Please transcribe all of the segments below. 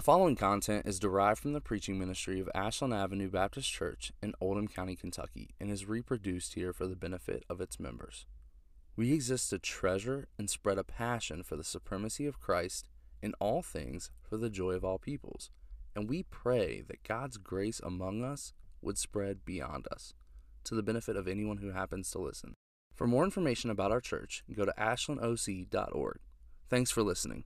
The following content is derived from the preaching ministry of Ashland Avenue Baptist Church in Oldham County, Kentucky, and is reproduced here for the benefit of its members. We exist to treasure and spread a passion for the supremacy of Christ in all things for the joy of all peoples, and we pray that God's grace among us would spread beyond us, to the benefit of anyone who happens to listen. For more information about our church, go to ashlandoc.org. Thanks for listening.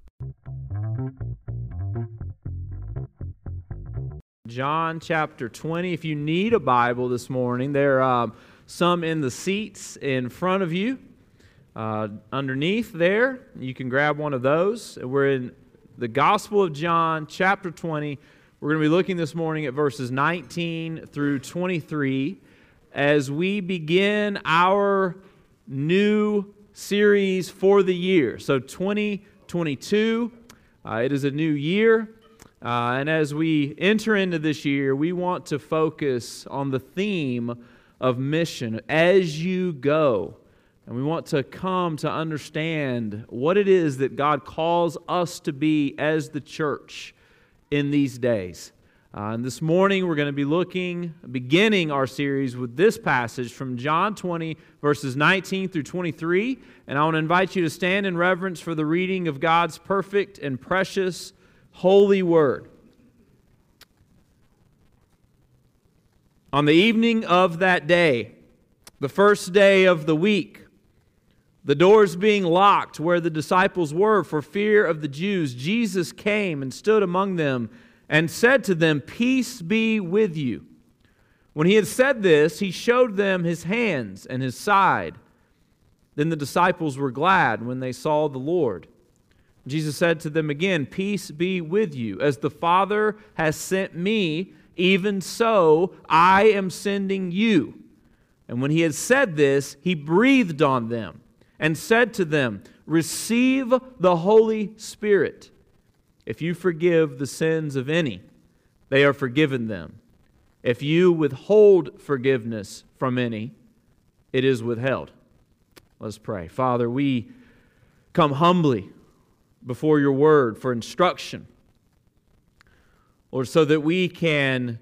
John chapter 20. If you need a Bible this morning, there are um, some in the seats in front of you. Uh, underneath there, you can grab one of those. We're in the Gospel of John, chapter 20. We're going to be looking this morning at verses 19 through 23 as we begin our new series for the year. So, 2022, uh, it is a new year. Uh, and as we enter into this year, we want to focus on the theme of mission as you go. And we want to come to understand what it is that God calls us to be as the church in these days. Uh, and this morning, we're going to be looking, beginning our series with this passage from John 20, verses 19 through 23. And I want to invite you to stand in reverence for the reading of God's perfect and precious holy word. On the evening of that day, the first day of the week, the doors being locked where the disciples were for fear of the Jews, Jesus came and stood among them and said to them, Peace be with you. When he had said this, he showed them his hands and his side. Then the disciples were glad when they saw the Lord. Jesus said to them again, Peace be with you. As the Father has sent me, even so I am sending you. And when he had said this, he breathed on them and said to them, Receive the Holy Spirit. If you forgive the sins of any, they are forgiven them. If you withhold forgiveness from any, it is withheld. Let's pray. Father, we come humbly before your word for instruction. Or so that we can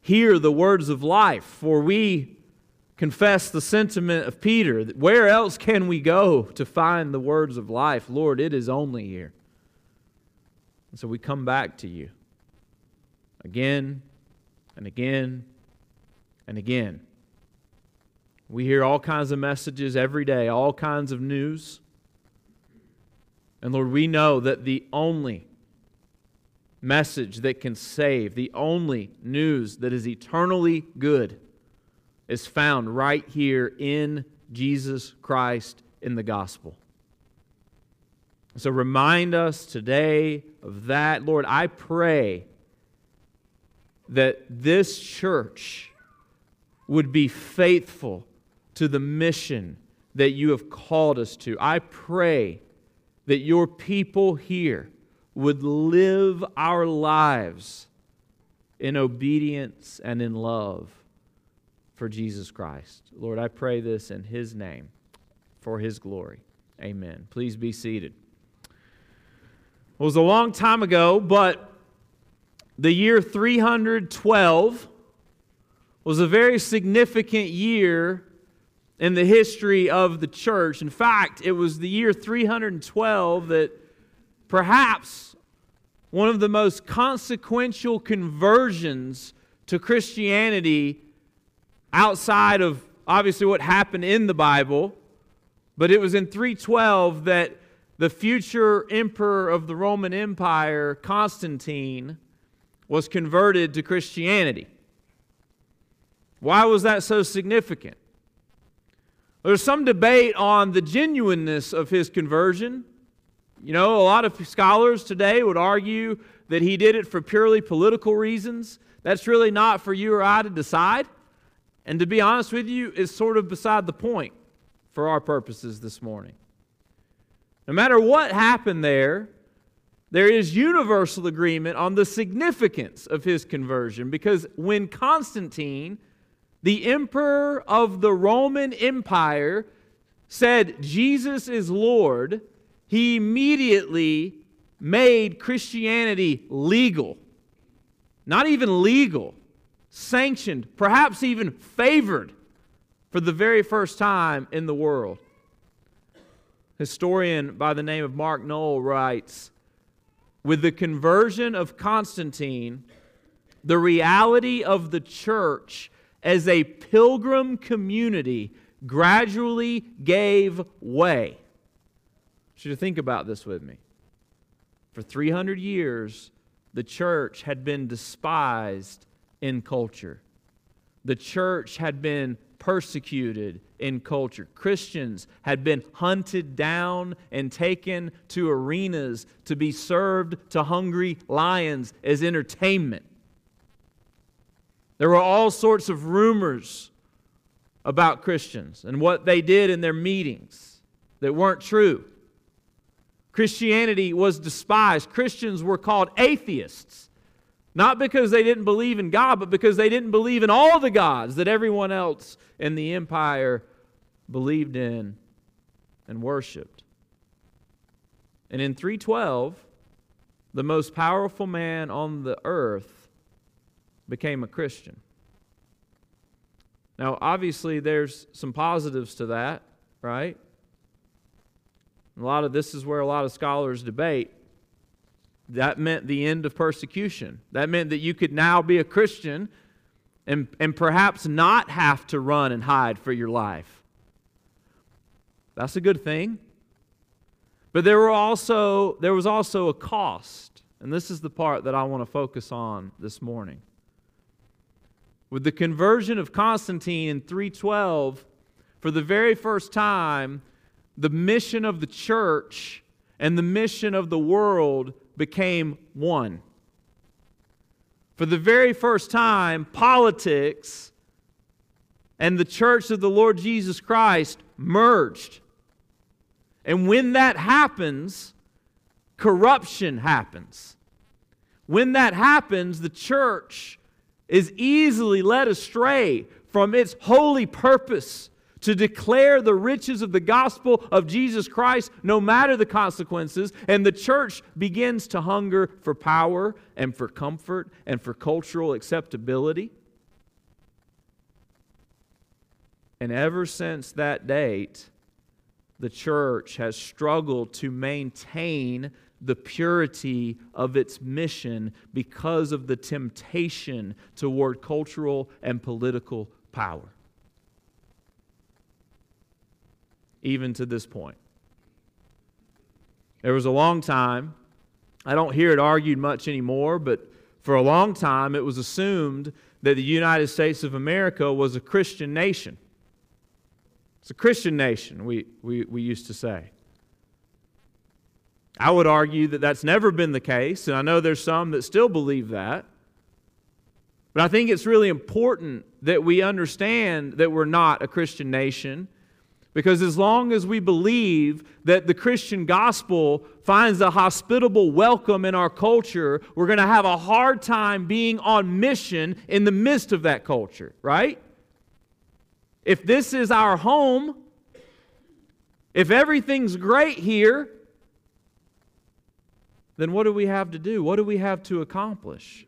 hear the words of life, for we confess the sentiment of Peter where else can we go to find the words of life? Lord, it is only here. And so we come back to you again and again and again. We hear all kinds of messages every day, all kinds of news. And Lord, we know that the only message that can save, the only news that is eternally good, is found right here in Jesus Christ in the gospel. So remind us today of that. Lord, I pray that this church would be faithful to the mission that you have called us to. I pray that your people here would live our lives in obedience and in love for Jesus Christ. Lord, I pray this in His name for His glory. Amen. Please be seated. It was a long time ago, but the year 312 was a very significant year in the history of the church. In fact, it was the year 312 that perhaps one of the most consequential conversions to Christianity outside of obviously what happened in the Bible, but it was in 312 that the future emperor of the Roman Empire, Constantine, was converted to Christianity. Why was that so significant? There's some debate on the genuineness of his conversion. You know, a lot of scholars today would argue that he did it for purely political reasons. That's really not for you or I to decide. And to be honest with you, it's sort of beside the point for our purposes this morning. No matter what happened there, there is universal agreement on the significance of his conversion because when Constantine the emperor of the Roman Empire said, Jesus is Lord, he immediately made Christianity legal. Not even legal, sanctioned, perhaps even favored for the very first time in the world. Historian by the name of Mark Noll writes With the conversion of Constantine, the reality of the church as a pilgrim community gradually gave way. Want you think about this with me. For 300 years, the church had been despised in culture. The church had been persecuted in culture. Christians had been hunted down and taken to arenas to be served to hungry lions as entertainment. There were all sorts of rumors about Christians and what they did in their meetings that weren't true. Christianity was despised. Christians were called atheists, not because they didn't believe in God, but because they didn't believe in all the gods that everyone else in the empire believed in and worshiped. And in 312, the most powerful man on the earth became a Christian. Now, obviously, there's some positives to that, right? A lot of this is where a lot of scholars debate. That meant the end of persecution. That meant that you could now be a Christian and, and perhaps not have to run and hide for your life. That's a good thing. But there, were also, there was also a cost. And this is the part that I want to focus on this morning. With the conversion of Constantine in 312, for the very first time, the mission of the church and the mission of the world became one. For the very first time, politics and the church of the Lord Jesus Christ merged. And when that happens, corruption happens. When that happens, the church is easily led astray from its holy purpose to declare the riches of the gospel of Jesus Christ no matter the consequences. And the church begins to hunger for power and for comfort and for cultural acceptability. And ever since that date, the church has struggled to maintain the purity of its mission because of the temptation toward cultural and political power. even to this point. There was a long time, I don't hear it argued much anymore, but for a long time it was assumed that the United States of America was a Christian nation. It's a Christian nation, we, we, we used to say. I would argue that that's never been the case, and I know there's some that still believe that. But I think it's really important that we understand that we're not a Christian nation because as long as we believe that the Christian gospel finds a hospitable welcome in our culture, we're going to have a hard time being on mission in the midst of that culture, right? If this is our home, if everything's great here, then what do we have to do? What do we have to accomplish?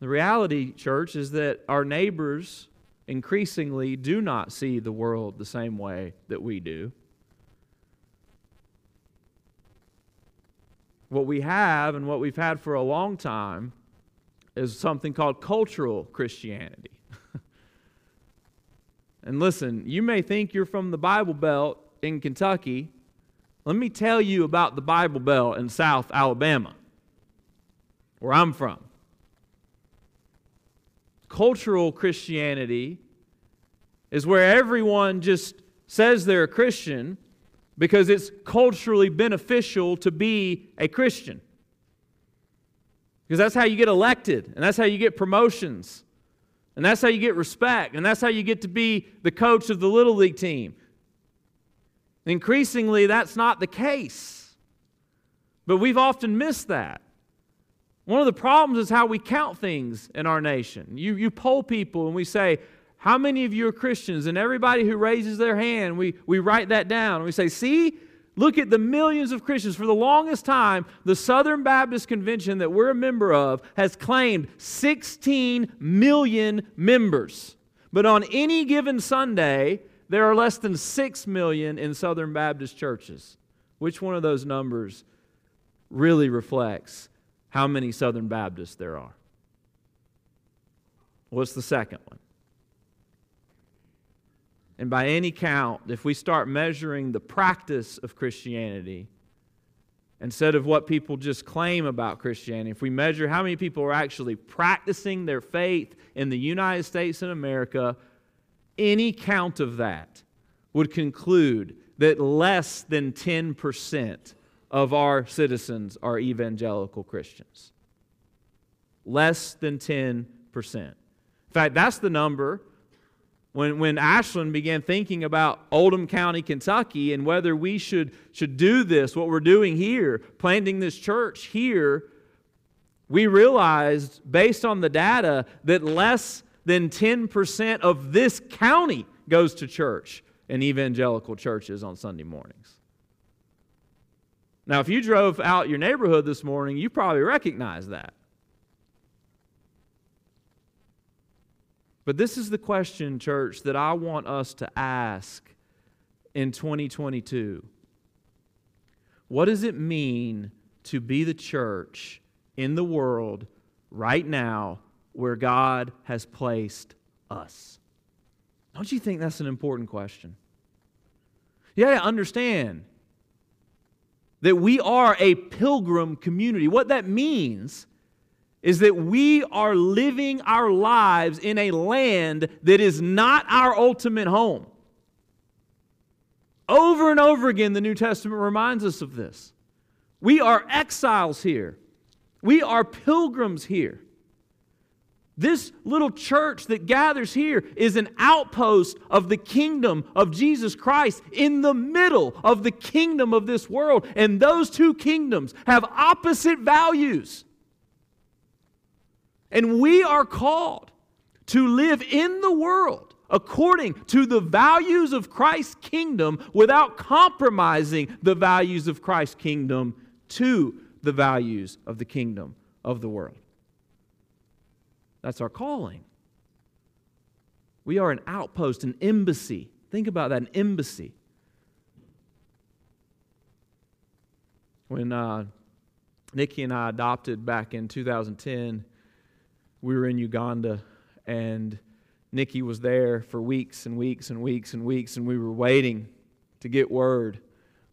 The reality, church, is that our neighbors increasingly do not see the world the same way that we do. What we have and what we've had for a long time is something called cultural Christianity. and listen, you may think you're from the Bible Belt in Kentucky. Let me tell you about the Bible Belt in South Alabama, where I'm from cultural Christianity is where everyone just says they're a Christian because it's culturally beneficial to be a Christian. Because that's how you get elected, and that's how you get promotions, and that's how you get respect, and that's how you get to be the coach of the Little League team. Increasingly, that's not the case. But we've often missed that. One of the problems is how we count things in our nation. You, you poll people and we say, How many of you are Christians? And everybody who raises their hand, we, we write that down. And we say, See, Look at the millions of Christians. For the longest time, the Southern Baptist Convention that we're a member of has claimed 16 million members. But on any given Sunday, there are less than 6 million in Southern Baptist churches. Which one of those numbers really reflects how many Southern Baptists there are? What's the second one? And by any count, if we start measuring the practice of Christianity, instead of what people just claim about Christianity, if we measure how many people are actually practicing their faith in the United States and America, any count of that would conclude that less than 10% of our citizens are evangelical Christians. Less than 10%. In fact, that's the number when, when Ashland began thinking about Oldham County, Kentucky, and whether we should, should do this, what we're doing here, planting this church here, we realized, based on the data, that less than 10% of this county goes to church in evangelical churches on Sunday mornings. Now, if you drove out your neighborhood this morning, you probably recognize that. But this is the question, church, that I want us to ask in 2022. What does it mean to be the church in the world right now where God has placed us? Don't you think that's an important question? Yeah, understand that we are a pilgrim community. What that means is that we are living our lives in a land that is not our ultimate home. Over and over again, the New Testament reminds us of this. We are exiles here, we are pilgrims here. This little church that gathers here is an outpost of the kingdom of Jesus Christ in the middle of the kingdom of this world. And those two kingdoms have opposite values. And we are called to live in the world according to the values of Christ's kingdom without compromising the values of Christ's kingdom to the values of the kingdom of the world. That's our calling. We are an outpost, an embassy. Think about that an embassy. When uh, Nikki and I adopted back in 2010, we were in Uganda and Nikki was there for weeks and weeks and weeks and weeks, and we were waiting to get word.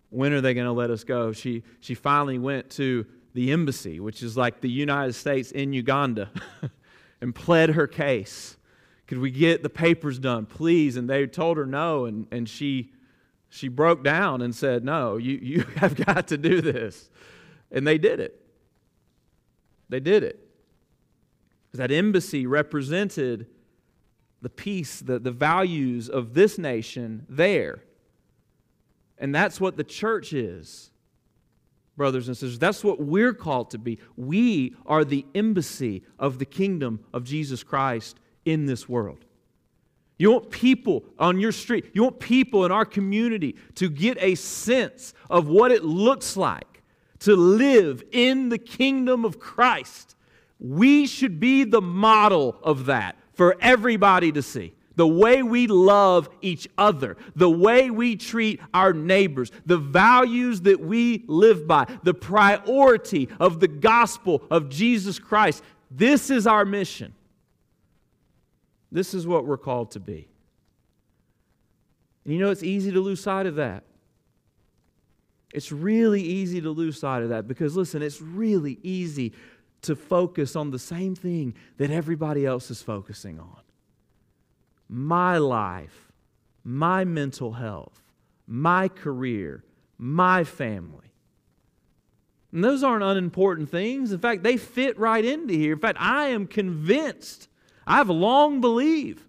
When are they going to let us go? She, she finally went to the embassy, which is like the United States in Uganda, and pled her case. Could we get the papers done, please? And they told her no, and, and she, she broke down and said, No, you, you have got to do this. And they did it. They did it. That embassy represented the peace, the, the values of this nation there. And that's what the church is, brothers and sisters. That's what we're called to be. We are the embassy of the kingdom of Jesus Christ in this world. You want people on your street, you want people in our community to get a sense of what it looks like to live in the kingdom of Christ we should be the model of that for everybody to see. The way we love each other, the way we treat our neighbors, the values that we live by, the priority of the gospel of Jesus Christ. This is our mission. This is what we're called to be. And you know, it's easy to lose sight of that. It's really easy to lose sight of that because, listen, it's really easy to focus on the same thing that everybody else is focusing on my life, my mental health, my career, my family. And those aren't unimportant things. In fact, they fit right into here. In fact, I am convinced, I've long believed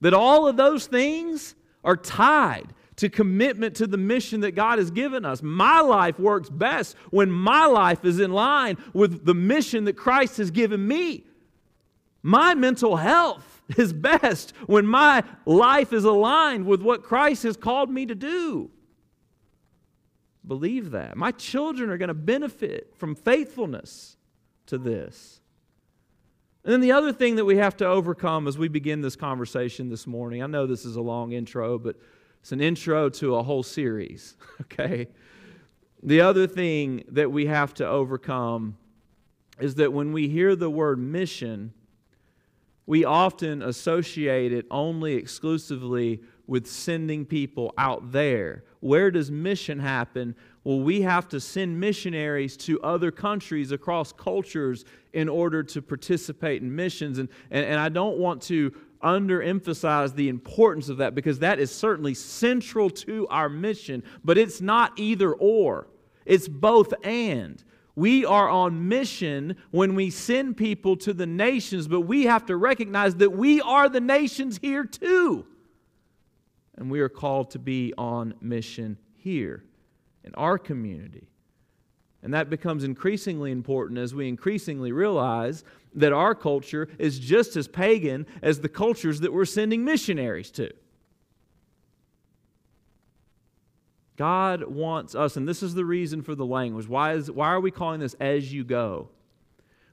that all of those things are tied to commitment to the mission that God has given us. My life works best when my life is in line with the mission that Christ has given me. My mental health is best when my life is aligned with what Christ has called me to do. believe that. My children are going to benefit from faithfulness to this. And then the other thing that we have to overcome as we begin this conversation this morning, I know this is a long intro, but it's an intro to a whole series, okay? The other thing that we have to overcome is that when we hear the word mission, we often associate it only exclusively with sending people out there. Where does mission happen? Well, we have to send missionaries to other countries across cultures in order to participate in missions. And, and, and I don't want to underemphasize the importance of that because that is certainly central to our mission, but it's not either or, it's both and. We are on mission when we send people to the nations, but we have to recognize that we are the nations here too. And we are called to be on mission here in our community. And that becomes increasingly important as we increasingly realize that our culture is just as pagan as the cultures that we're sending missionaries to. God wants us, and this is the reason for the language. Why, is, why are we calling this as you go?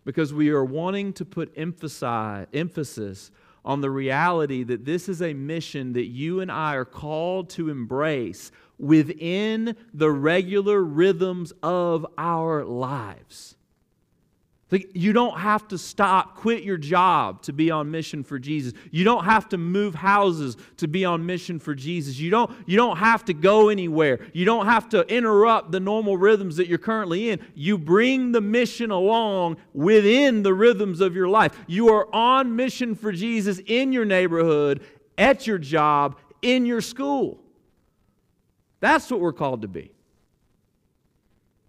Because we are wanting to put emphasize, emphasis on the reality that this is a mission that you and I are called to embrace within the regular rhythms of our lives. Like, you don't have to stop, quit your job to be on mission for Jesus. You don't have to move houses to be on mission for Jesus. You don't, you don't have to go anywhere. You don't have to interrupt the normal rhythms that you're currently in. You bring the mission along within the rhythms of your life. You are on mission for Jesus in your neighborhood, at your job, in your school. That's what we're called to be.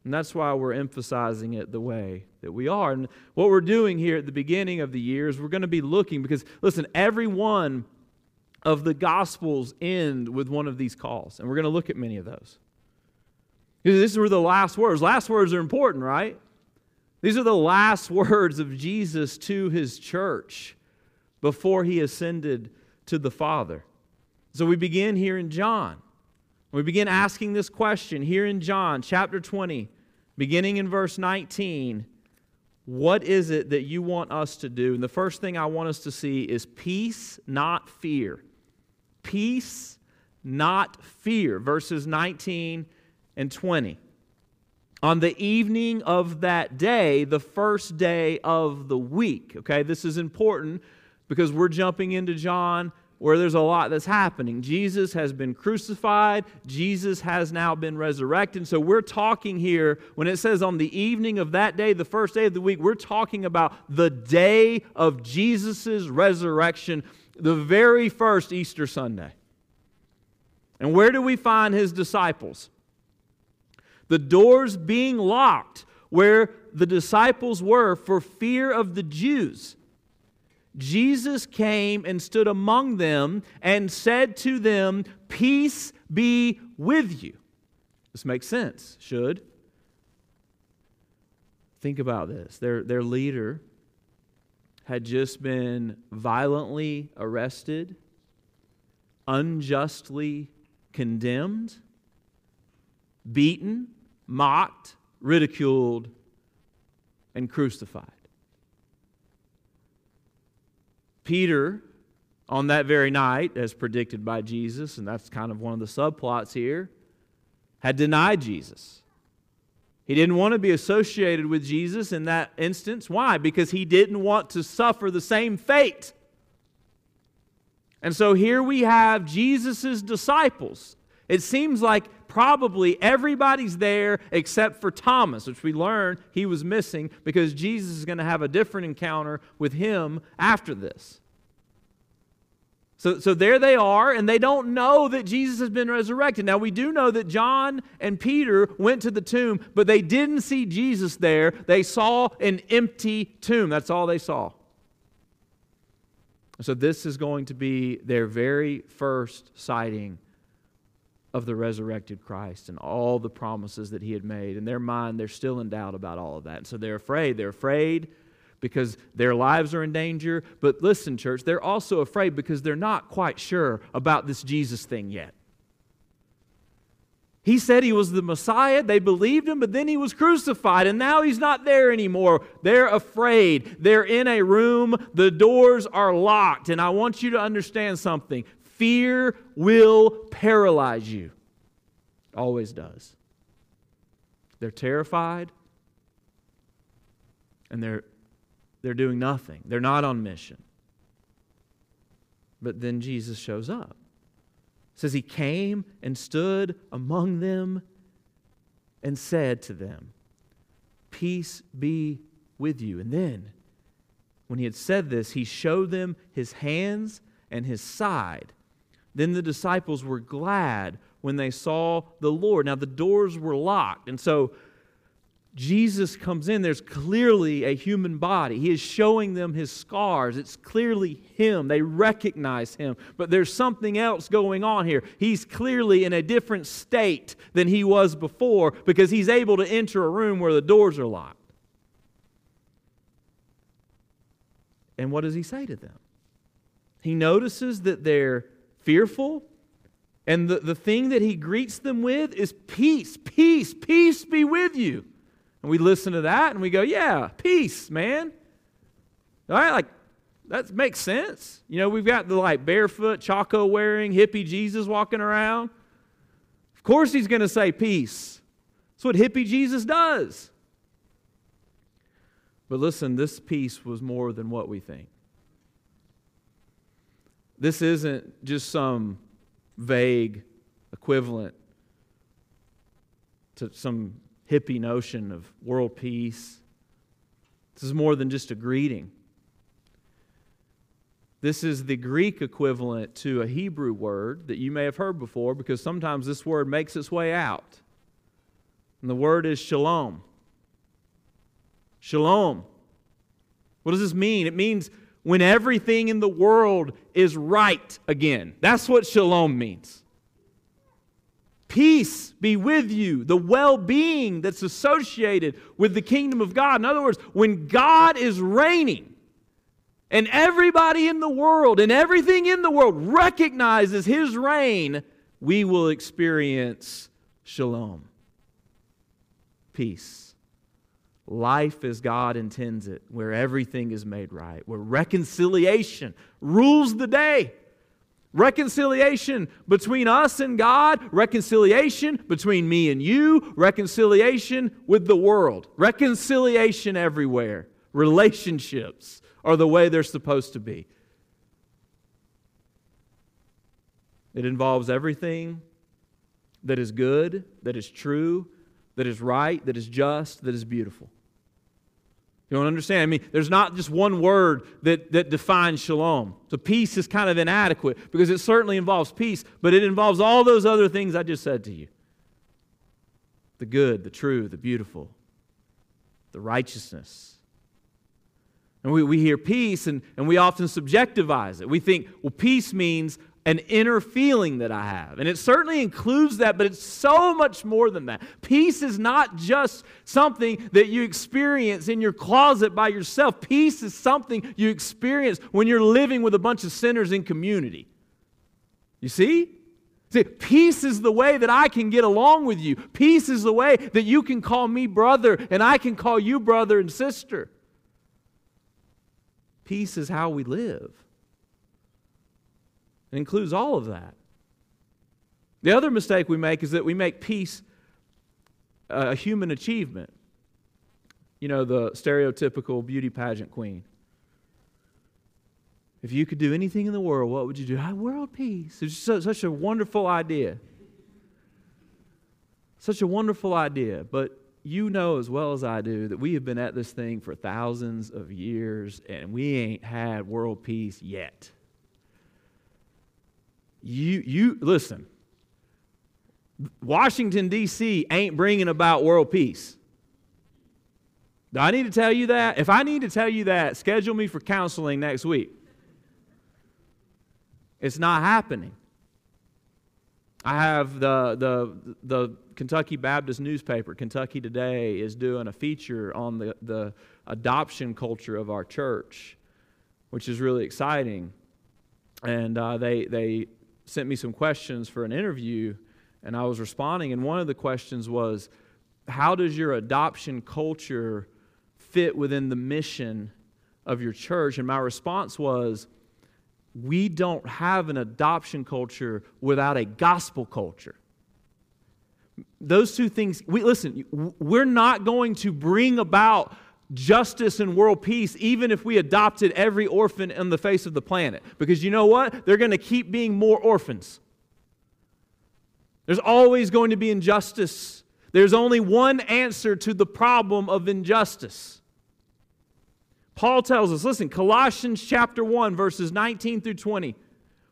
And that's why we're emphasizing it the way that we are. And what we're doing here at the beginning of the year is we're going to be looking because, listen, every one of the Gospels end with one of these calls. And we're going to look at many of those. These were the last words. Last words are important, right? These are the last words of Jesus to his church before he ascended to the Father. So we begin here in John. We begin asking this question here in John chapter 20, beginning in verse 19. What is it that you want us to do? And the first thing I want us to see is peace, not fear. Peace, not fear. Verses 19 and 20. On the evening of that day, the first day of the week. Okay, this is important because we're jumping into John where there's a lot that's happening. Jesus has been crucified, Jesus has now been resurrected. So we're talking here, when it says on the evening of that day, the first day of the week, we're talking about the day of Jesus' resurrection, the very first Easter Sunday. And where do we find his disciples? The doors being locked where the disciples were for fear of the Jews. Jesus came and stood among them and said to them, Peace be with you. This makes sense, should. Think about this. Their, their leader had just been violently arrested, unjustly condemned, beaten, mocked, ridiculed, and crucified. Peter, on that very night, as predicted by Jesus, and that's kind of one of the subplots here, had denied Jesus. He didn't want to be associated with Jesus in that instance. Why? Because he didn't want to suffer the same fate. And so here we have Jesus' disciples. It seems like probably everybody's there except for Thomas, which we learn he was missing because Jesus is going to have a different encounter with him after this. So, so there they are, and they don't know that Jesus has been resurrected. Now, we do know that John and Peter went to the tomb, but they didn't see Jesus there. They saw an empty tomb. That's all they saw. So, this is going to be their very first sighting of the resurrected Christ and all the promises that he had made. In their mind, they're still in doubt about all of that. And so they're afraid. They're afraid because their lives are in danger. But listen, church, they're also afraid because they're not quite sure about this Jesus thing yet. He said he was the Messiah. They believed him, but then he was crucified, and now he's not there anymore. They're afraid. They're in a room, the doors are locked. And I want you to understand something fear will paralyze you, it always does. They're terrified, and they're, they're doing nothing, they're not on mission. But then Jesus shows up says he came and stood among them and said to them, Peace be with you. And then, when he had said this, he showed them his hands and his side. Then the disciples were glad when they saw the Lord. Now, the doors were locked. And so Jesus comes in, there's clearly a human body. He is showing them his scars. It's clearly him. They recognize him. But there's something else going on here. He's clearly in a different state than he was before because he's able to enter a room where the doors are locked. And what does he say to them? He notices that they're fearful. And the, the thing that he greets them with is peace, peace, peace be with you. And we listen to that and we go, yeah, peace, man. All right, like that makes sense. You know, we've got the like barefoot, Chaco wearing, hippie Jesus walking around. Of course, he's going to say peace. That's what hippie Jesus does. But listen, this peace was more than what we think. This isn't just some vague equivalent to some hippie notion of world peace. This is more than just a greeting. This is the Greek equivalent to a Hebrew word that you may have heard before because sometimes this word makes its way out. And the word is shalom. Shalom. What does this mean? It means when everything in the world is right again. That's what shalom means. Peace be with you, the well being that's associated with the kingdom of God. In other words, when God is reigning and everybody in the world and everything in the world recognizes his reign, we will experience shalom, peace. Life as God intends it, where everything is made right, where reconciliation rules the day Reconciliation between us and God, reconciliation between me and you, reconciliation with the world, reconciliation everywhere. Relationships are the way they're supposed to be. It involves everything that is good, that is true, that is right, that is just, that is beautiful. You don't understand? I mean, there's not just one word that, that defines shalom. So peace is kind of inadequate because it certainly involves peace, but it involves all those other things I just said to you the good, the true, the beautiful, the righteousness. And we, we hear peace and, and we often subjectivize it. We think, well, peace means an inner feeling that I have. And it certainly includes that, but it's so much more than that. Peace is not just something that you experience in your closet by yourself, peace is something you experience when you're living with a bunch of sinners in community. You see? See, peace is the way that I can get along with you. Peace is the way that you can call me brother and I can call you brother and sister. Peace is how we live. It includes all of that. The other mistake we make is that we make peace a human achievement. You know, the stereotypical beauty pageant queen. If you could do anything in the world, what would you do? Ah, world peace. It's such a wonderful idea. Such a wonderful idea. But you know as well as I do that we have been at this thing for thousands of years and we ain't had world peace yet. You, you listen. Washington, D.C. ain't bringing about world peace. Do I need to tell you that? If I need to tell you that, schedule me for counseling next week. It's not happening. I have the, the, the Kentucky Baptist newspaper, Kentucky Today, is doing a feature on the, the adoption culture of our church, which is really exciting. And uh, they, they sent me some questions for an interview, and I was responding, and one of the questions was, How does your adoption culture fit within the mission of your church? And my response was, We don't have an adoption culture without a gospel culture. Those two things, we listen, we're not going to bring about justice and world peace even if we adopted every orphan on the face of the planet. Because you know what? They're going to keep being more orphans. There's always going to be injustice. There's only one answer to the problem of injustice. Paul tells us, listen, Colossians chapter 1, verses 19 through 20.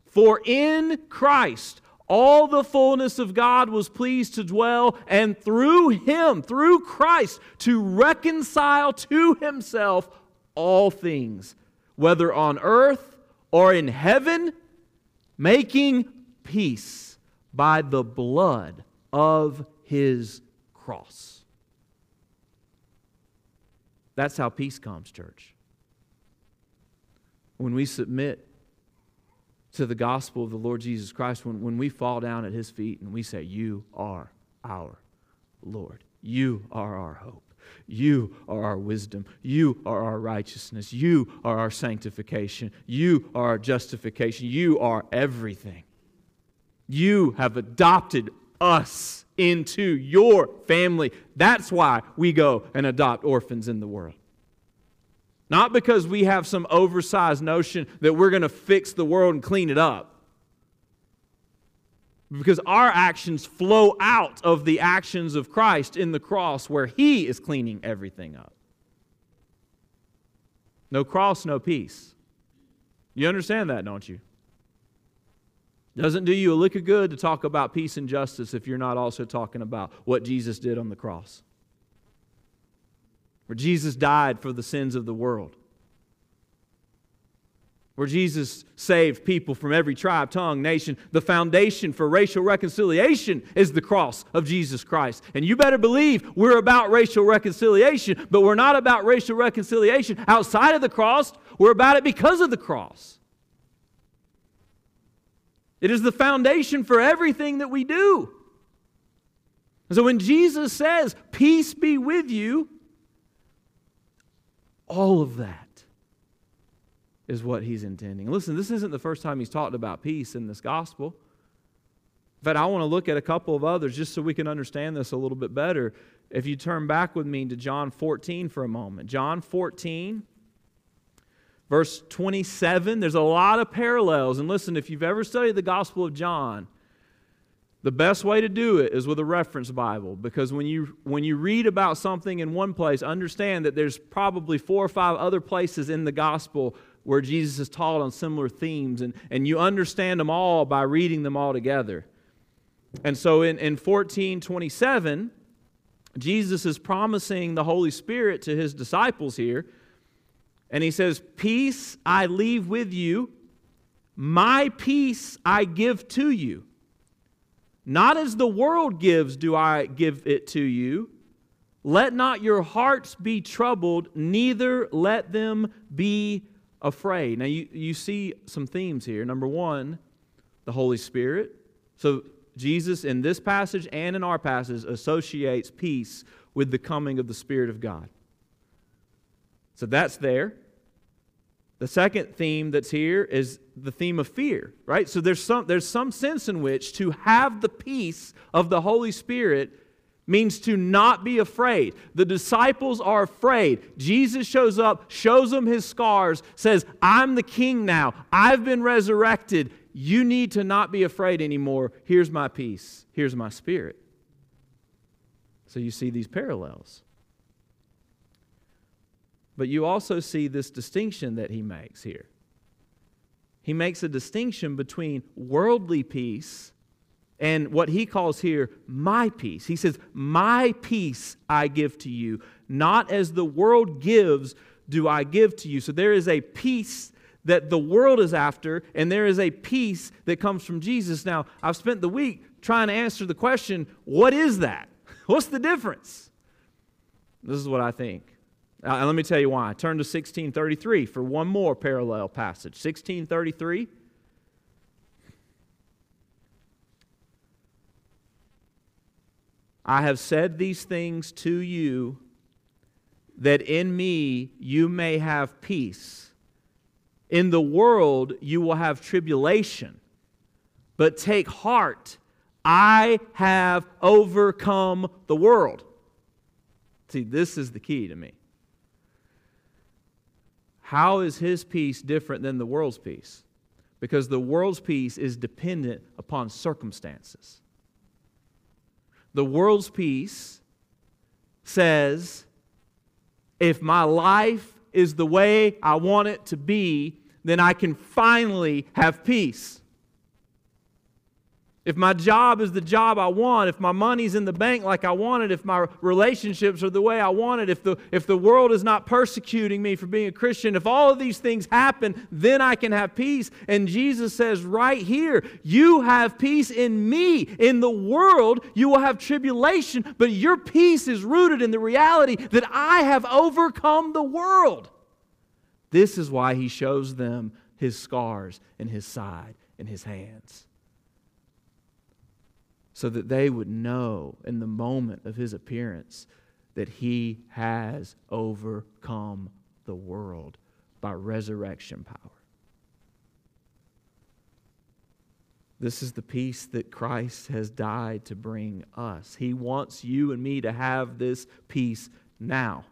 For in Christ all the fullness of God was pleased to dwell, and through him, through Christ, to reconcile to himself all things, whether on earth or in heaven, making peace by the blood of his cross. That's how peace comes, church. When we submit to the gospel of the Lord Jesus Christ, when, when we fall down at his feet and we say, You are our Lord, you are our hope. You are our wisdom. You are our righteousness. You are our sanctification. You are our justification. You are everything. You have adopted us into your family. That's why we go and adopt orphans in the world. Not because we have some oversized notion that we're going to fix the world and clean it up. Because our actions flow out of the actions of Christ in the cross where He is cleaning everything up. No cross, no peace. You understand that, don't you? Doesn't do you a lick of good to talk about peace and justice if you're not also talking about what Jesus did on the cross. Where Jesus died for the sins of the world. Where Jesus saved people from every tribe, tongue, nation. The foundation for racial reconciliation is the cross of Jesus Christ. And you better believe we're about racial reconciliation, but we're not about racial reconciliation outside of the cross. We're about it because of the cross. It is the foundation for everything that we do. so when Jesus says, Peace be with you, all of that is what he's intending. Listen, this isn't the first time he's talked about peace in this gospel. In fact, I want to look at a couple of others just so we can understand this a little bit better. If you turn back with me to John 14 for a moment. John 14, Verse 27, there's a lot of parallels. And listen, if you've ever studied the Gospel of John, the best way to do it is with a reference Bible because when you, when you read about something in one place, understand that there's probably four or five other places in the Gospel where Jesus has taught on similar themes, and, and you understand them all by reading them all together. And so in, in 1427, Jesus is promising the Holy Spirit to his disciples here. And he says, Peace I leave with you, my peace I give to you. Not as the world gives, do I give it to you. Let not your hearts be troubled, neither let them be afraid. Now, you, you see some themes here. Number one, the Holy Spirit. So, Jesus in this passage and in our passage associates peace with the coming of the Spirit of God. So that's there. The second theme that's here is the theme of fear, right? So there's some, there's some sense in which to have the peace of the Holy Spirit means to not be afraid. The disciples are afraid. Jesus shows up, shows them his scars, says, I'm the king now. I've been resurrected. You need to not be afraid anymore. Here's my peace. Here's my spirit. So you see these parallels. But you also see this distinction that he makes here. He makes a distinction between worldly peace and what he calls here my peace. He says, My peace I give to you, not as the world gives, do I give to you. So there is a peace that the world is after, and there is a peace that comes from Jesus. Now, I've spent the week trying to answer the question what is that? What's the difference? This is what I think. Uh, and let me tell you why. Turn to 1633 for one more parallel passage. 1633. I have said these things to you that in me you may have peace. In the world you will have tribulation, but take heart, I have overcome the world. See, this is the key to me. How is his peace different than the world's peace? Because the world's peace is dependent upon circumstances. The world's peace says, if my life is the way I want it to be, then I can finally have peace. If my job is the job I want, if my money's in the bank like I want it, if my relationships are the way I want it, if the, if the world is not persecuting me for being a Christian, if all of these things happen, then I can have peace. And Jesus says right here, You have peace in me. In the world, you will have tribulation, but your peace is rooted in the reality that I have overcome the world. This is why he shows them his scars in his side and his hands so that they would know in the moment of his appearance that he has overcome the world by resurrection power. This is the peace that Christ has died to bring us. He wants you and me to have this peace now.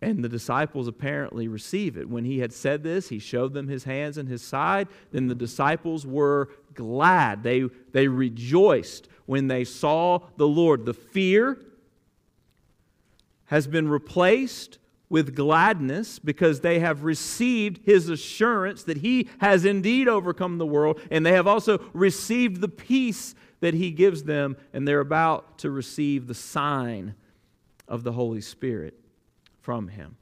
And the disciples apparently receive it. When he had said this, he showed them his hands and his side. Then the disciples were glad. They, they rejoiced when they saw the Lord. The fear has been replaced with gladness because they have received his assurance that he has indeed overcome the world, and they have also received the peace that he gives them, and they're about to receive the sign of the Holy Spirit from him.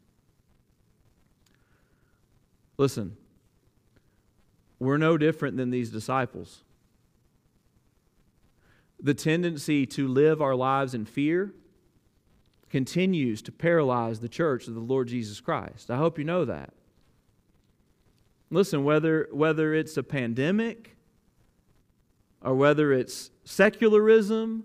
Listen, we're no different than these disciples. The tendency to live our lives in fear continues to paralyze the church of the Lord Jesus Christ. I hope you know that. Listen, whether, whether it's a pandemic or whether it's secularism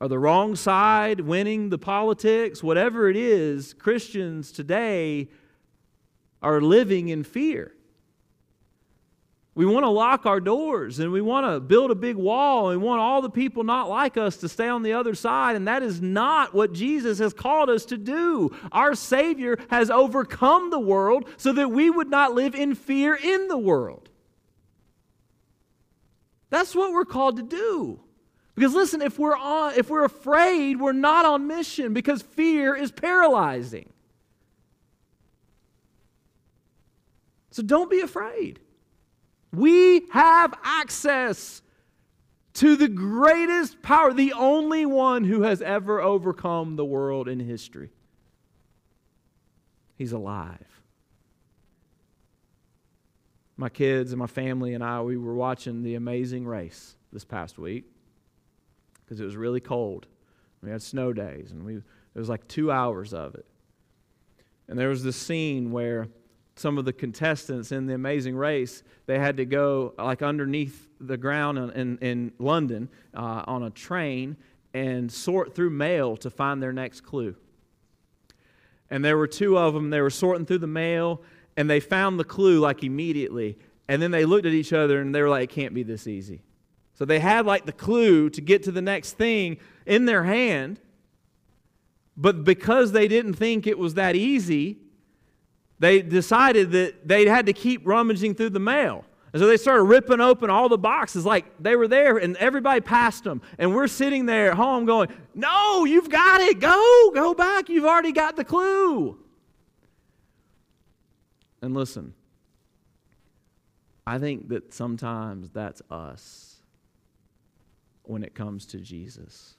or the wrong side winning the politics, whatever it is, Christians today are living in fear. We want to lock our doors and we want to build a big wall and we want all the people not like us to stay on the other side. And that is not what Jesus has called us to do. Our Savior has overcome the world so that we would not live in fear in the world. That's what we're called to do. Because listen, if we're on, if we're afraid, we're not on mission because fear is paralyzing. So don't be afraid. We have access to the greatest power, the only one who has ever overcome the world in history. He's alive. My kids and my family and I, we were watching The Amazing Race this past week because it was really cold. We had snow days, and we, it was like two hours of it. And there was this scene where some of the contestants in the amazing race they had to go like underneath the ground in, in, in london uh, on a train and sort through mail to find their next clue and there were two of them they were sorting through the mail and they found the clue like immediately and then they looked at each other and they were like it can't be this easy so they had like the clue to get to the next thing in their hand. But because they didn't think it was that easy, they decided that they had to keep rummaging through the mail. And so they started ripping open all the boxes like they were there and everybody passed them. And we're sitting there at home going, No, you've got it. Go, go back. You've already got the clue. And listen, I think that sometimes that's us when it comes to Jesus.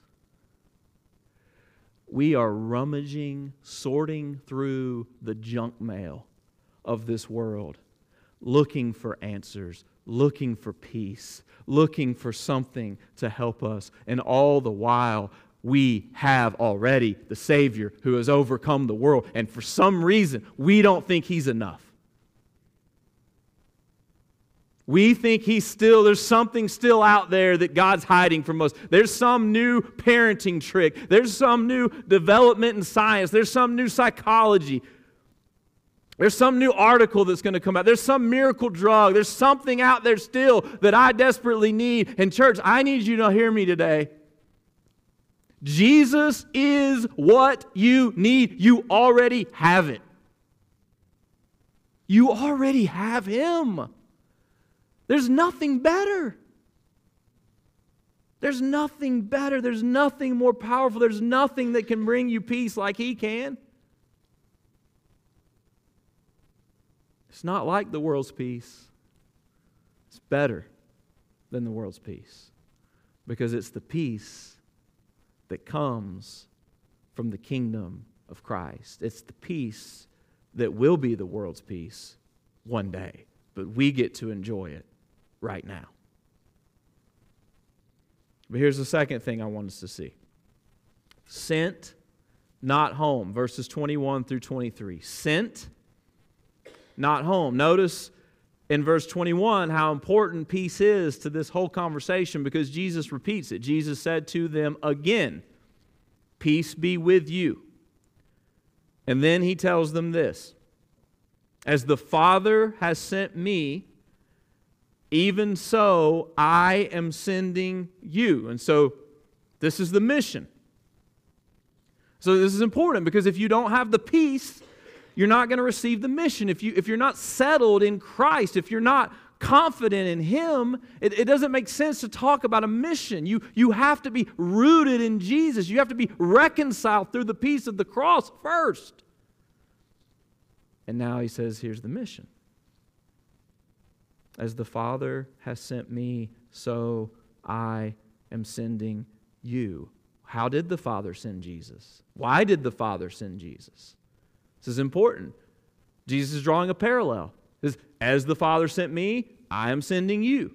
We are rummaging, sorting through the junk mail of this world, looking for answers, looking for peace, looking for something to help us. And all the while, we have already the Savior who has overcome the world. And for some reason, we don't think He's enough. We think he's still, there's something still out there that God's hiding from us. There's some new parenting trick. There's some new development in science. There's some new psychology. There's some new article that's going to come out. There's some miracle drug. There's something out there still that I desperately need. And, church, I need you to hear me today. Jesus is what you need. You already have it. You already have Him. There's nothing better. There's nothing better. There's nothing more powerful. There's nothing that can bring you peace like He can. It's not like the world's peace, it's better than the world's peace because it's the peace that comes from the kingdom of Christ. It's the peace that will be the world's peace one day, but we get to enjoy it right now. But here's the second thing I want us to see sent, not home. Verses 21 through 23. Sent, not home. Notice in verse 21 how important peace is to this whole conversation because Jesus repeats it. Jesus said to them again, Peace be with you. And then he tells them this As the Father has sent me, even so I am sending you. And so this is the mission. So this is important because if you don't have the peace, you're not going to receive the mission. If, you, if you're not settled in Christ, if you're not confident in Him, it, it, doesn't make sense to talk about a mission. You, you have to be rooted in Jesus. You have to be reconciled through the peace of the cross first. And now He says, here's the mission. As the Father has sent me, so I am sending you. How did the Father send Jesus? Why did the Father send Jesus? This is important. Jesus is drawing a parallel. Says, As the Father sent me, I am sending you.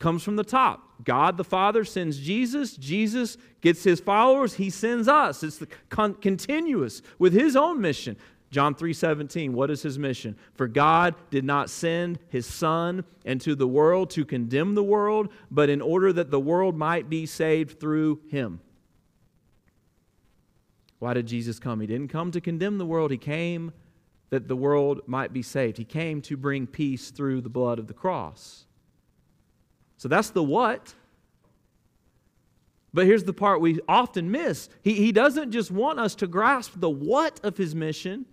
Comes from the top. God the Father sends Jesus. Jesus gets his followers. He sends us. It's the con- continuous with his own mission. John 3:17 What is his mission? For God did not send his son into the world to condemn the world, but in order that the world might be saved through him. Why did Jesus come? He didn't come to condemn the world, He came that the world might be saved. He came to bring peace through the blood of the cross. So that's the what. But here's the part we often miss. He, he doesn't just want us to grasp the what of his mission.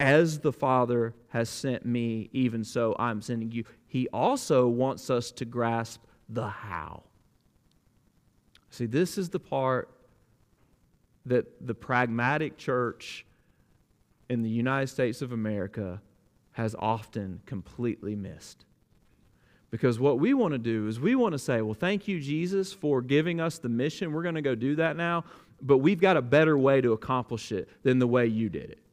As the Father has sent me, even so I'm sending you. He also wants us to grasp the how. See, this is the part that the pragmatic church in the United States of America has often completely missed. Because what we want to do is we want to say, well, thank you, Jesus, for giving us the mission. We're going to go do that now, but we've got a better way to accomplish it than the way you did it.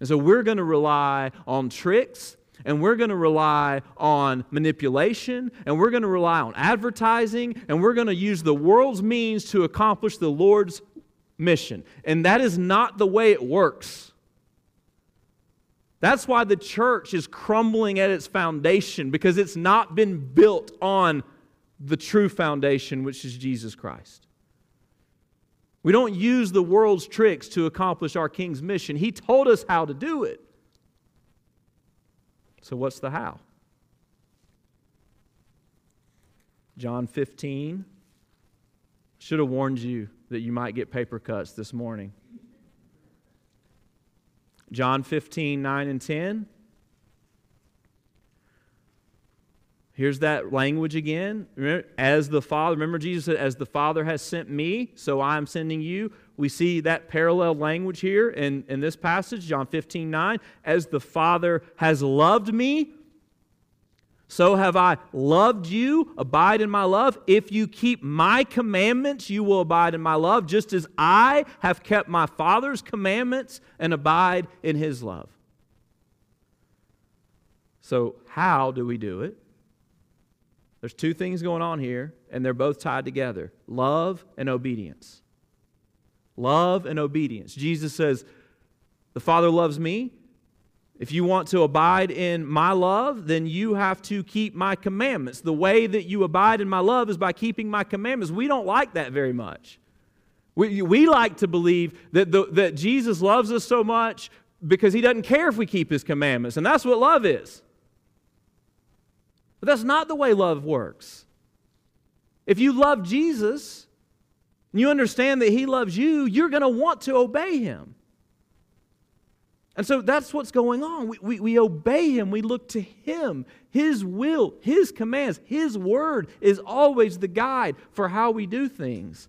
And so we're going to rely on tricks and we're going to rely on manipulation, and we're going to rely on advertising, and we're going to use the world's means to accomplish the Lord's mission. And that is not the way it works. That's why the church is crumbling at its foundation because it's not been built on the true foundation, which is Jesus Christ. We don't use the world's tricks to accomplish our King's mission. He told us how to do it. So, what's the how? John 15 should have warned you that you might get paper cuts this morning. John 15, 9 and 10. Here's that language again. Remember, as the Father, remember Jesus said, As the Father has sent me, so I am sending you. We see that parallel language here in, in this passage, John 15, 9. As the Father has loved me, so have I loved you. Abide in my love. If you keep my commandments, you will abide in my love, just as I have kept my Father's commandments and abide in his love. So, how do we do it? There's two things going on here, and they're both tied together love and obedience. Love and obedience. Jesus says, The Father loves me. If you want to abide in my love, then you have to keep my commandments. The way that you abide in my love is by keeping my commandments. We don't like that very much. We, we like to believe that, the, that Jesus loves us so much because he doesn't care if we keep his commandments, and that's what love is. But that's not the way love works. If you love Jesus and you understand that he loves you, you're going to want to obey him. And so that's what's going on. We, we, we, obey him, we look to him. His will, his commands, his word is always the guide for how we do things.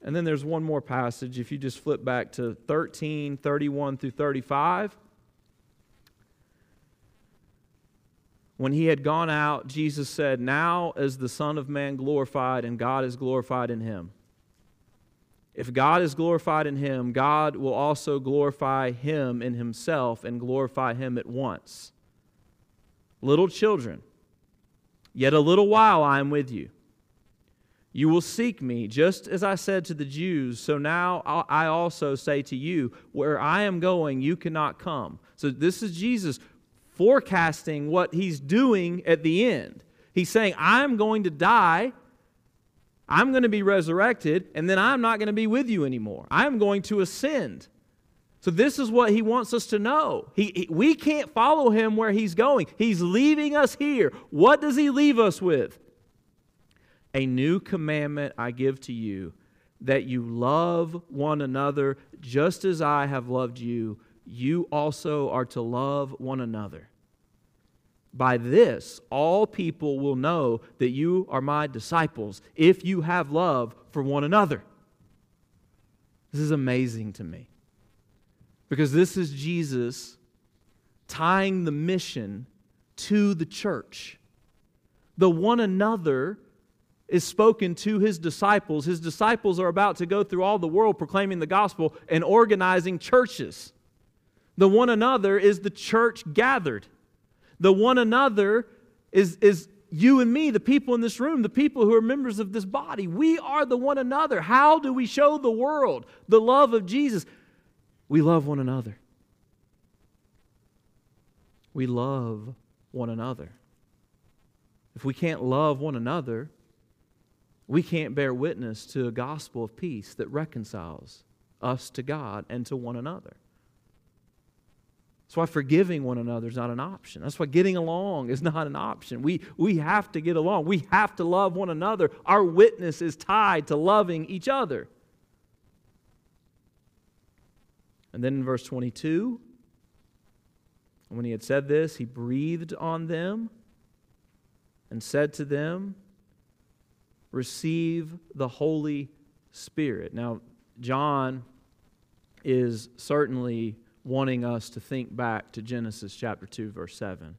And then there's one more passage. If you just flip back to 13, 31 through 35. When he had gone out, Jesus said, Now is the Son of Man glorified, and God is glorified in him. If God is glorified in him, God will also glorify him in himself and glorify him at once. Little children, yet a little while I am with you. You will seek me, just as I said to the Jews, so now I also say to you, where I am going, you cannot come. So this is Jesus forecasting what he's doing at the end. He's saying, I'm going to die I'm going to be resurrected, and then I'm not going to be with you anymore. I'm going to ascend. So, this is what he wants us to know. He, he, we can't follow him where he's going. He's leaving us here. What does he leave us with? A new commandment I give to you that you love one another just as I have loved you. You also are to love one another. By this, all people will know that you are my disciples if you have love for one another. This is amazing to me because this is Jesus tying the mission to the church. The one another is spoken to his disciples. His disciples are about to go through all the world proclaiming the gospel and organizing churches. The one another is the church gathered. The one another is, is you and me, the people in this room, the people who are members of this body. We are the one another. How do we show the world the love of Jesus? We love one another. We love one another. If we can't love one another, we can't bear witness to a gospel of peace that reconciles us to God and to one another. That's why forgiving one another is not an option. That's why getting along is not an option. We, we have to get along. We have to love one another. Our witness is tied to loving each other. And then in verse 22, when he had said this, he breathed on them and said to them, Receive the Holy Spirit. Now, John is certainly wanting us to think back to Genesis chapter 2, verse 7.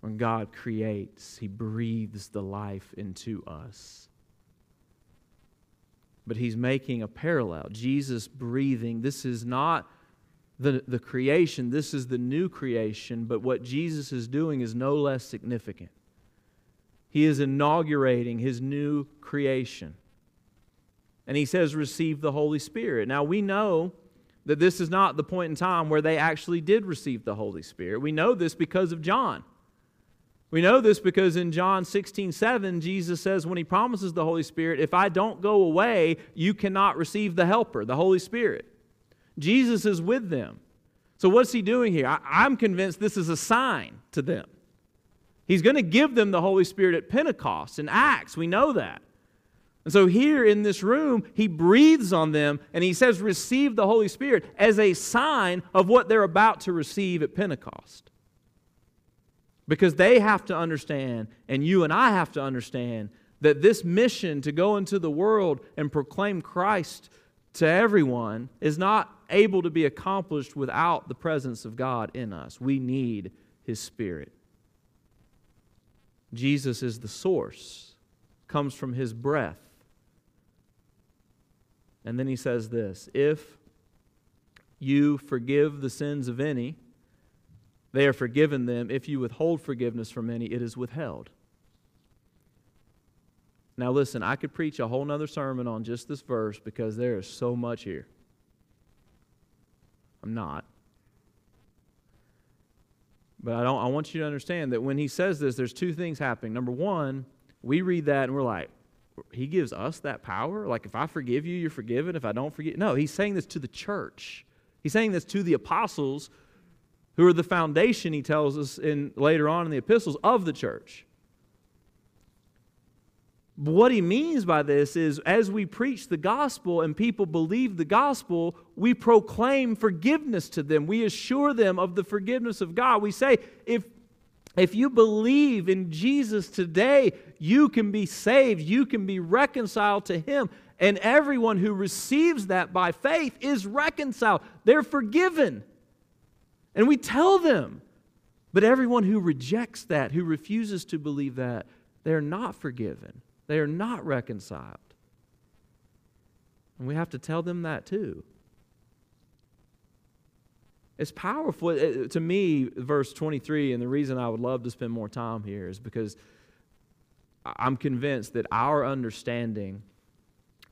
When God creates, He breathes the life into us. But He's making a parallel. Jesus breathing, this is not the, the creation, this is the new creation, but what Jesus is doing is no less significant. He is inaugurating His new creation. And He says, Receive the Holy Spirit. Now we know that this is not the point in time where they actually did receive the Holy Spirit. We know this because of John. We know this because in John 16, 7, Jesus says, when he promises the Holy Spirit, if I don't go away, you cannot receive the Helper, the Holy Spirit. Jesus is with them. So, what's he doing here? I, am convinced this is a sign to them. He's going to give them the Holy Spirit at Pentecost in Acts. We know that. And so here in this room, he breathes on them and he says, Receive the Holy Spirit as a sign of what they're about to receive at Pentecost. Because they have to understand, and you and I have to understand, that this mission to go into the world and proclaim Christ to everyone is not able to be accomplished without the presence of God in us. We need his Spirit. Jesus is the source, comes from his breath and then he says this If you forgive the sins of any, they are forgiven them. If you withhold forgiveness from any, it is withheld. Now, listen, I could preach a whole nother sermon on just this verse because there is so much here. I'm not. But I don't I want you to understand that when he says this, there's two things happening. Number one, we read that and we're like, he gives us that power? Like if I forgive you, you're forgiven. If I don't forgive no, he's saying this to the church. He's saying this to the apostles who are the foundation, he tells us in later on in the epistles of the church. But what he means by this is as we preach the gospel and people believe the gospel, we proclaim forgiveness to them. We assure them of the forgiveness of God. We say, if, if you believe in Jesus today, you can be saved, you can be reconciled to him. And everyone who receives that by faith is reconciled, they're forgiven. And we tell them. But everyone who rejects that, who refuses to believe that, they're not forgiven. They are not reconciled. And we have to tell them that too. It's powerful. It, to me, verse 23, and the reason I would love to spend more time here is because I'm convinced that our understanding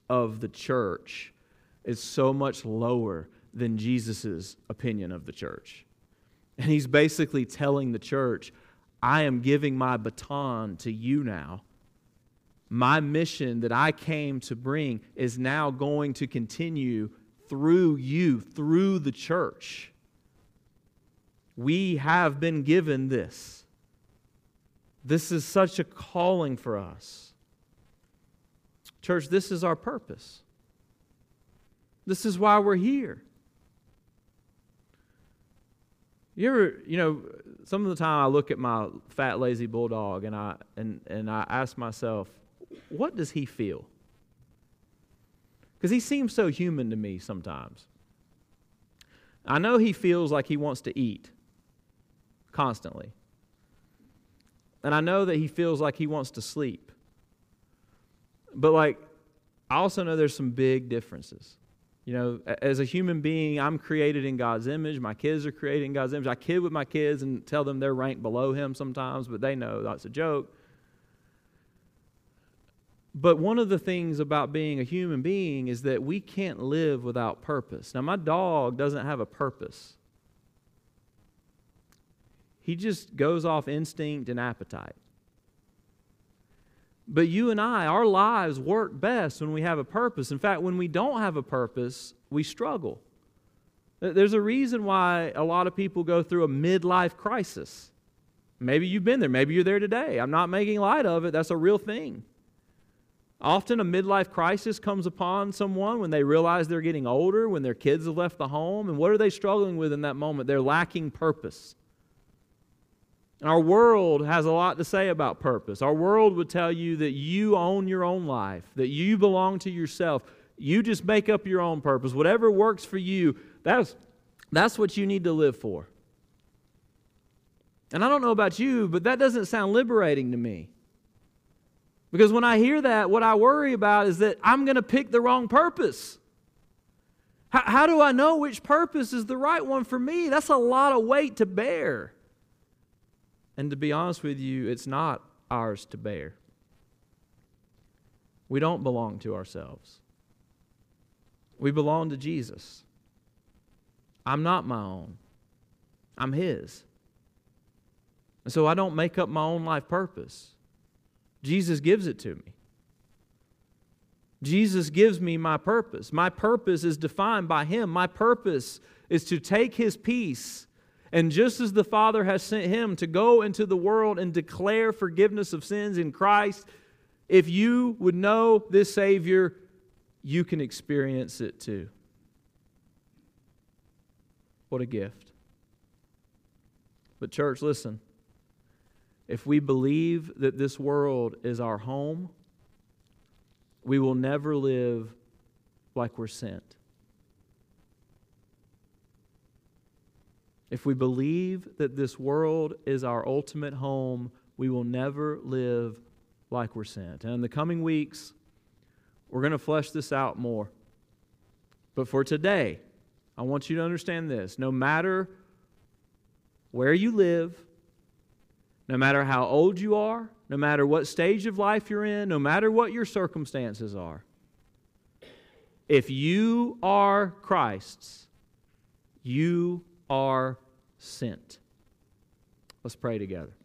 of the church is so much lower than Jesus' opinion of the church. And he's basically telling the church, I am giving my baton to you now my mission that I came to bring is now going to continue through you, through the church. We have been given this. This is such a calling for us. Church, this is our purpose. This is why we're here. You ever, you know, some of the time I look at my fat lazy bulldog and I and, and I ask myself, what does he feel? Because he seems so human to me sometimes. I know he feels like he wants to eat constantly. And I know that he feels like he wants to sleep. But, like, I also know there's some big differences. You know, as a human being, I'm created in God's image. My kids are created in God's image. I kid with my kids and tell them they're ranked below Him sometimes, but they know that's a joke. But one of the things about being a human being is that we can't live without purpose. Now, my dog doesn't have a purpose, he just goes off instinct and appetite. But you and I, our lives work best when we have a purpose. In fact, when we don't have a purpose, we struggle. There's a reason why a lot of people go through a midlife crisis. Maybe you've been there. Maybe you're there today. I'm not making light of it. That's a real thing. Often a midlife crisis comes upon someone when they realize they're getting older, when their kids have left the home. And what are they struggling with in that moment? They're lacking purpose. Our world has a lot to say about purpose. Our world would tell you that you own your own life, that you belong to yourself. You just make up your own purpose. Whatever works for you, that's, that's what you need to live for. And I don't know about you, but that doesn't sound liberating to me. Because when I hear that, what I worry about is that I'm going to pick the wrong purpose. How, how, do I know which purpose is the right one for me? That's a lot of weight to bear. And to be honest with you, it's not ours to bear. We don't belong to ourselves, we belong to Jesus. I'm not my own, I'm His. And so I don't make up my own life purpose. Jesus gives it to me. Jesus gives me my purpose. My purpose is defined by Him. My purpose is to take His peace. And just as the Father has sent Him to go into the world and declare forgiveness of sins in Christ, if you would know this Savior, you can experience it too. What a gift. But, church, listen if we believe that this world is our home, we will never live like we're sent. If we believe that this world is our ultimate home, we will never live like we're sent. And in the coming weeks, we're going to flesh this out more. But for today, I want you to understand this. No matter where you live, no matter how old you are, no matter what stage of life you're in, no matter what your circumstances are. If you are Christ's, you are sent. Let's pray together.